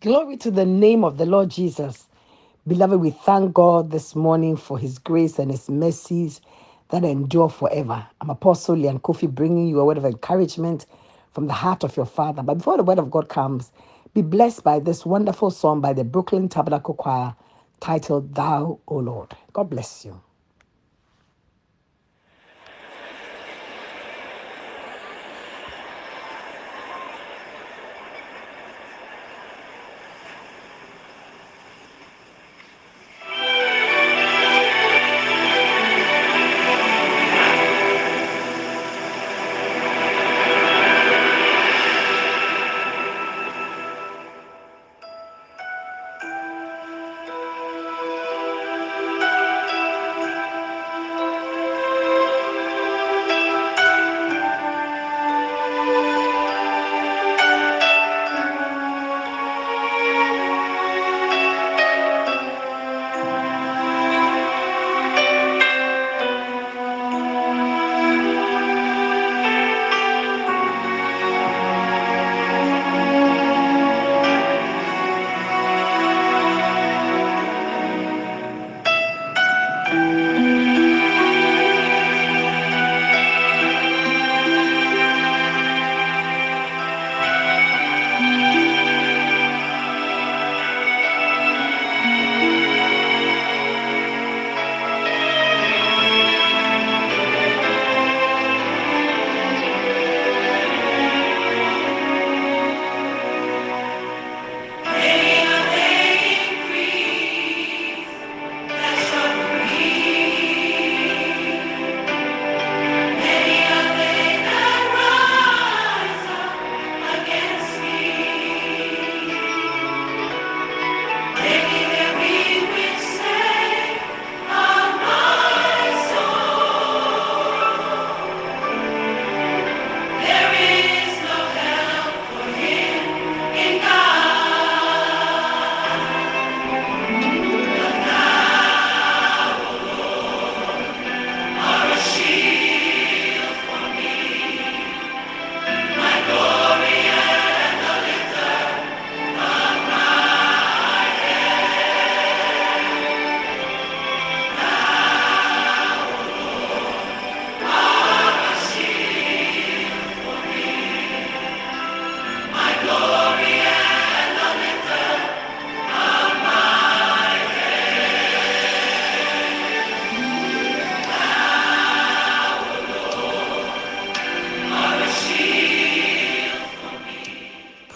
Glory to the name of the Lord Jesus. Beloved, we thank God this morning for his grace and his mercies that endure forever. I'm Apostle Lyanne Koffi bringing you a word of encouragement from the heart of your Father. But before the word of God comes, be blessed by this wonderful song by the Brooklyn Tabernacle Choir titled Thou, O Lord. God bless you.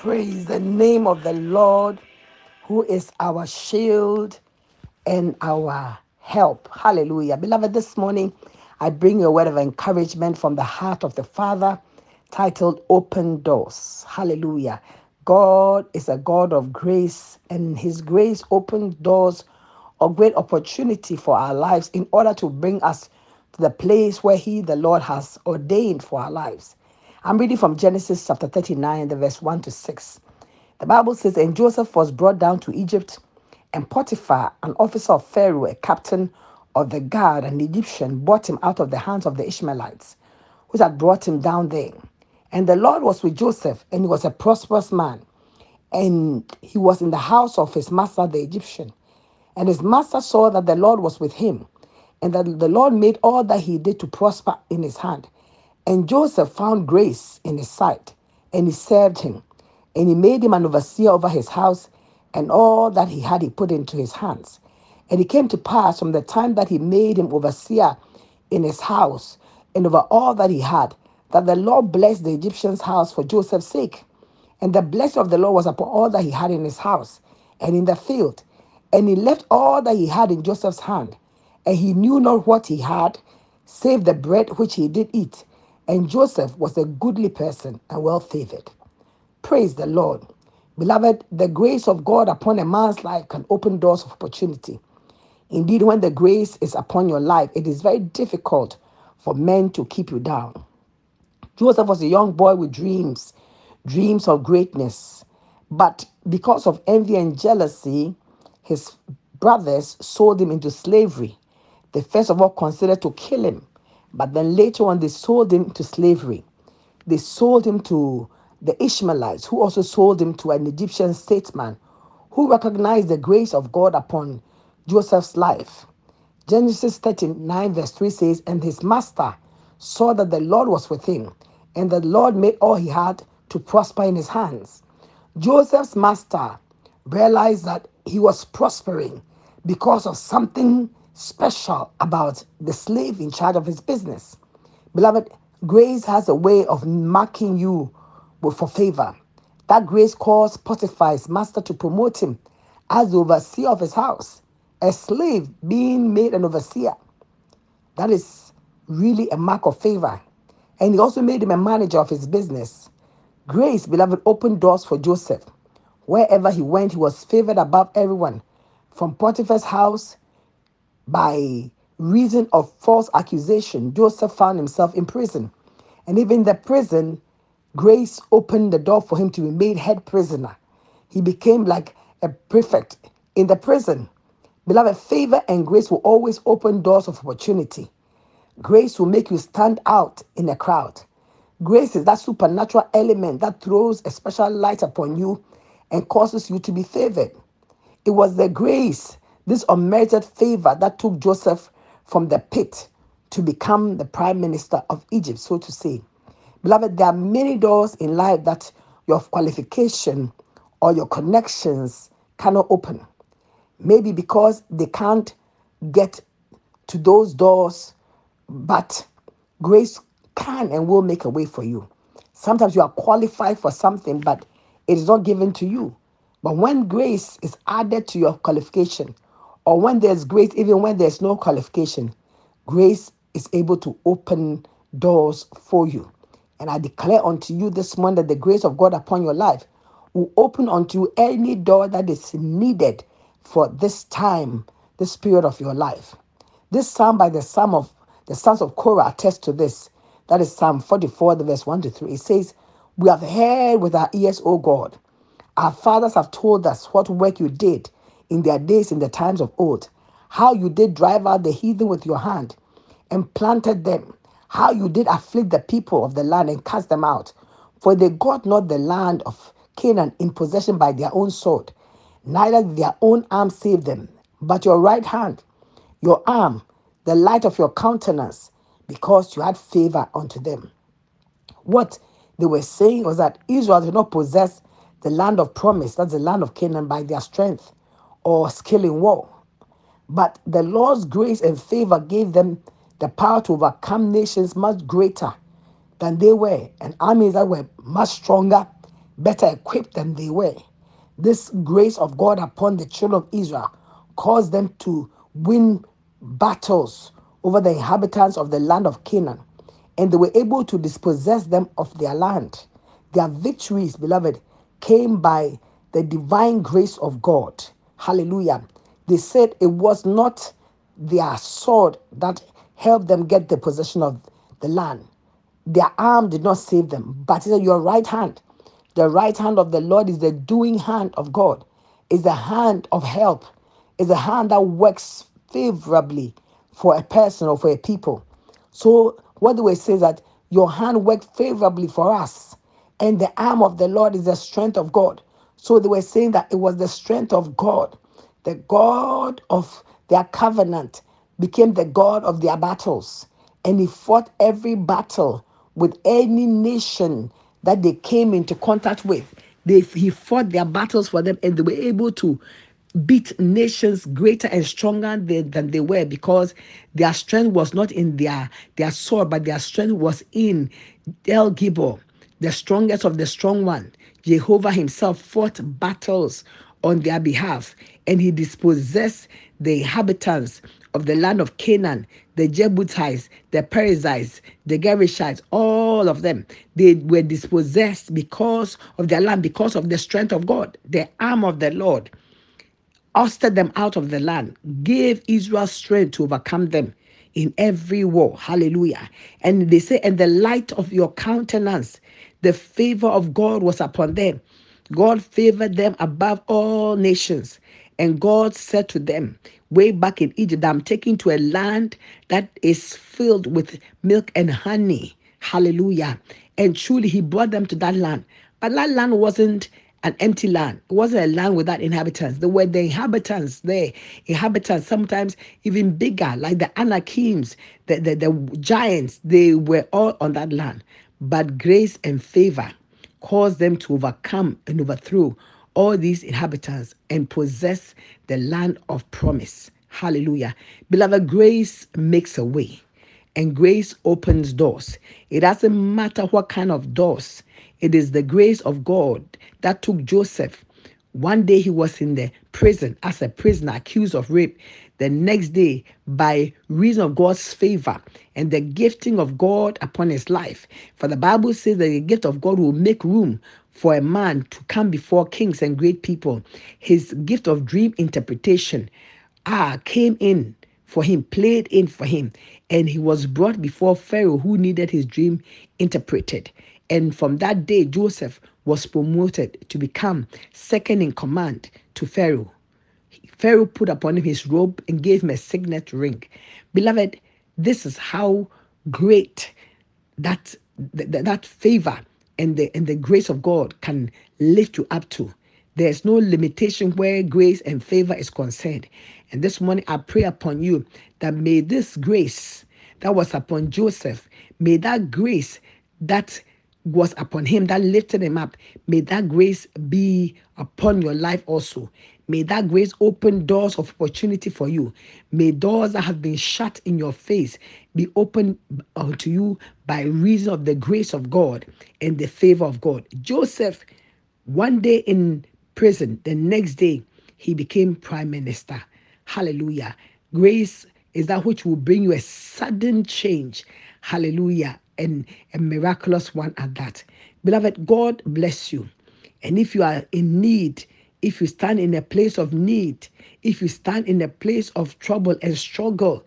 Praise the name of the Lord, who is our shield and our help. Hallelujah. Beloved, this morning I bring you a word of encouragement from the heart of the Father titled Open Doors. Hallelujah. God is a God of grace, and His grace opens doors of great opportunity for our lives in order to bring us to the place where He, the Lord, has ordained for our lives. I'm reading from Genesis chapter 39, the verse 1 to 6. The Bible says, And Joseph was brought down to Egypt, and Potiphar, an officer of Pharaoh, a captain of the guard, an Egyptian, bought him out of the hands of the Ishmaelites, which had brought him down there. And the Lord was with Joseph, and he was a prosperous man. And he was in the house of his master, the Egyptian. And his master saw that the Lord was with him, and that the Lord made all that he did to prosper in his hand. And Joseph found grace in his sight, and he served him. And he made him an overseer over his house, and all that he had he put into his hands. And it came to pass from the time that he made him overseer in his house and over all that he had, that the Lord blessed the Egyptian's house for Joseph's sake. And the blessing of the Lord was upon all that he had in his house and in the field. And he left all that he had in Joseph's hand. And he knew not what he had, save the bread which he did eat. And Joseph was a goodly person and well favored. Praise the Lord. Beloved, the grace of God upon a man's life can open doors of opportunity. Indeed, when the grace is upon your life, it is very difficult for men to keep you down. Joseph was a young boy with dreams, dreams of greatness. But because of envy and jealousy, his brothers sold him into slavery. They first of all considered to kill him, but then later on they sold him to slavery. They sold him to the Ishmaelites, who also sold him to an Egyptian statesman who recognized the grace of God upon Joseph's life. Genesis 39, verse 3 says, And his master saw that the Lord was with him, and the Lord made all he had to prosper in his hands. Joseph's master realized that he was prospering because of something special about the slave in charge of his business. Beloved, grace has a way of marking you for favor. That grace caused Potiphar's master to promote him as the overseer of his house, a slave being made an overseer. That is really a mark of favor. And he also made him a manager of his business. Grace, beloved, opened doors for Joseph. Wherever he went, he was favored above everyone. From Potiphar's house, by reason of false accusation, Joseph found himself in prison. And even in the prison, grace opened the door for him to be made head prisoner. He became like a prefect in the prison. Beloved, favor and grace will always open doors of opportunity. Grace will make you stand out in a crowd. Grace is that supernatural element that throws a special light upon you and causes you to be favored. It was the grace, this unmerited favor, that took Joseph from the pit to become the prime minister of Egypt, so to say. Beloved, there are many doors in life that your qualification or your connections cannot open. Maybe because they can't get to those doors, but grace can and will make a way for you. Sometimes you are qualified for something, but it is not given to you. But when grace is added to your qualification, or when there's grace, even when there's no qualification, grace is able to open doors for you. And I declare unto you this morning that the grace of God upon your life will open unto you any door that is needed for this time, this period of your life. This psalm by the psalm of the sons of Korah attest to this. That is Psalm 44, the verse 1 to 3. It says, We have heard with our ears, O God. Our fathers have told us what work you did in their days in the times of old, how you did drive out the heathen with your hand and planted them, how you did afflict the people of the land and cast them out. For they got not the land of Canaan in possession by their own sword, neither their own arm save them, but your right hand, your arm, the light of your countenance, because you had favor unto them. What they were saying was that Israel did not possess the land of promise, that's the land of Canaan, by their strength or skill in war. But the Lord's grace and favor gave them the power to overcome nations much greater than they were, and armies that were much stronger, better equipped than they were. This grace of God upon the children of Israel caused them to win battles over the inhabitants of the land of Canaan, and they were able to dispossess them of their land. Their victories, beloved, came by the divine grace of God. Hallelujah. They said it was not their sword that helped them get the possession of the land. Their arm did not save them, but Your right hand, the right hand of the Lord is the doing hand of God, is the hand of help, is the hand that works favorably for a person or for a people. So what do we say that your hand worked favorably for us, and the arm of the Lord is the strength of God. So they were saying that it was the strength of God, the God of their covenant became the God of their battles, and he fought every battle with any nation that they came into contact with. They, he fought their battles for them, and they were able to beat nations greater and stronger than, than they were because their strength was not in their, their sword, but their strength was in El Gibor, the strongest of the strong one. Jehovah himself fought battles on their behalf, and he dispossessed the inhabitants of the land of Canaan, the Jebusites, the Perizzites, the Gerishites, all of them, they were dispossessed because of their land, because of the strength of God, the arm of the Lord ousted them out of the land, gave Israel strength to overcome them in every war. Hallelujah. And they say, and the light of your countenance, the favor of God was upon them. God favored them above all nations. And God said to them, way back in Egypt, I'm taking to a land that is filled with milk and honey. Hallelujah. And truly, He brought them to that land. But that land wasn't an empty land. It wasn't a land without inhabitants. There were the inhabitants there. Inhabitants, sometimes even bigger, like the Anakims, the, the, the giants, they were all on that land. But grace and favor caused them to overcome and overthrow all these inhabitants and possess the land of promise. Hallelujah. Beloved, grace makes a way and grace opens doors. It doesn't matter what kind of doors, it is the grace of God that took Joseph. One day he was in the prison as a prisoner accused of rape. The next day, by reason of God's favor and the gifting of God upon his life, for the Bible says that the gift of God will make room for a man to come before kings and great people. His gift of dream interpretation ah, came in for him, played in for him, and he was brought before Pharaoh who needed his dream interpreted. And from that day, Joseph was promoted to become second in command to Pharaoh. Pharaoh put upon him his robe and gave him a signet ring. Beloved, this is how great that, that, that favor and the, and the grace of God can lift you up to. There's no limitation where grace and favor is concerned. And this morning, I pray upon you that may this grace that was upon Joseph, may that grace that was upon him that lifted him up, may that grace be upon your life also. May that grace open doors of opportunity for you. May doors that have been shut in your face be opened unto uh, you by reason of the grace of God and the favor of God. Joseph, one day in prison, the next day, he became prime minister. Hallelujah. Grace is that which will bring you a sudden change. Hallelujah. And a miraculous one at that. Beloved, God bless you. And if you are in need, if you stand in a place of need, if you stand in a place of trouble and struggle,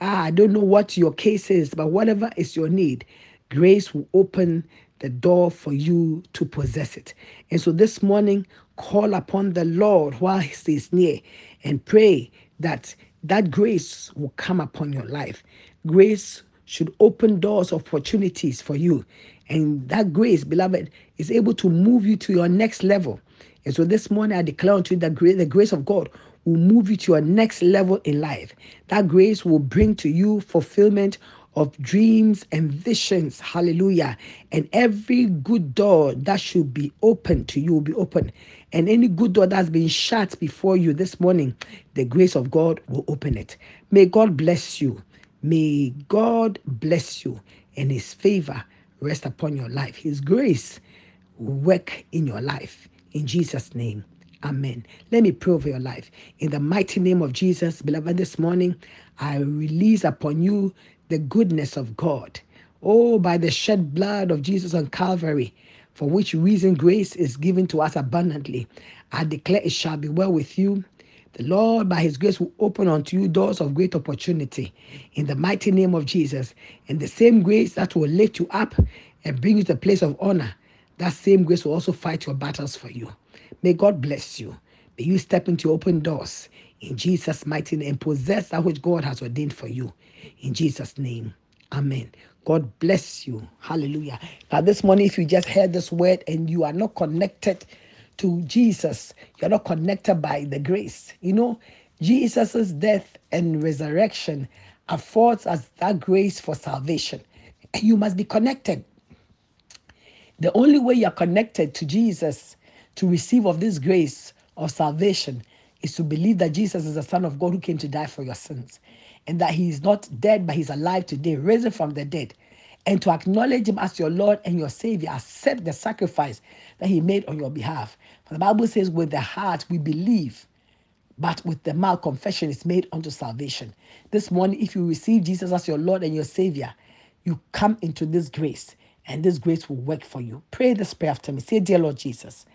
ah, I don't know what your case is, but whatever is your need, grace will open the door for you to possess it. And so this morning, call upon the Lord while he stays near and pray that that grace will come upon your life. Grace should open doors opportunities for you. And that grace, beloved, is able to move you to your next level. And so this morning I declare unto you that the grace of God will move you to your next level in life. That grace will bring to you fulfillment of dreams and visions. Hallelujah. And every good door that should be open to you will be open. And any good door that's been shut before you this morning, the grace of God will open it. May God bless you. May God bless you and his favor rest upon your life. His grace work in your life. In Jesus' name. Amen. Let me pray over your life. In the mighty name of Jesus, beloved, this morning I release upon you the goodness of God. Oh, by the shed blood of Jesus on Calvary, for which reason grace is given to us abundantly. I declare it shall be well with you. The Lord, by his grace, will open unto you doors of great opportunity in the mighty name of Jesus. And the same grace that will lift you up and bring you to a place of honor that same grace will also fight your battles for you. May God bless you. May you step into open doors in Jesus' mighty name and possess that which God has ordained for you. In Jesus' name. Amen. God bless you. Hallelujah. Now, this morning, if you just heard this word and you are not connected to Jesus, you're not connected by the grace. You know, Jesus' death and resurrection affords us that grace for salvation. And you must be connected. The only way you're connected to Jesus to receive of this grace of salvation is to believe that Jesus is the Son of God who came to die for your sins and that he is not dead, but he's alive today, risen from the dead. And to acknowledge him as your Lord and your Savior, accept the sacrifice that he made on your behalf. For the Bible says, with the heart we believe, but with the mouth confession is made unto salvation. This morning, if you receive Jesus as your Lord and your Savior, you come into this grace and this grace will work for you. Pray this prayer after me. Say, Dear Lord Jesus,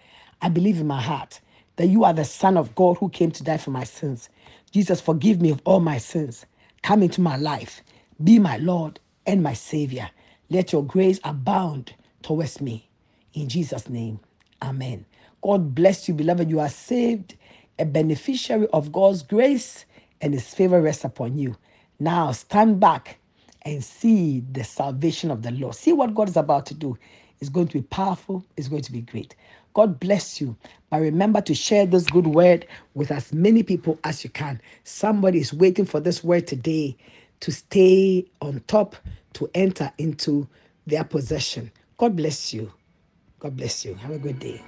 I believe in my heart that you are the Son of God who came to die for my sins. Jesus, forgive me of all my sins. Come into my life. Be my Lord and my Savior. Let your grace abound towards me. In Jesus' name, Amen. God bless you, beloved. You are saved, a beneficiary of God's grace, and His favor rests upon you. Now stand back and see the salvation of the Lord. See what God is about to do. It's going to be powerful, it's going to be great. God bless you. But remember to share this good word with as many people as you can. Somebody is waiting for this word today to stay on top, to enter into their possession. God bless you. God bless you. Have a good day.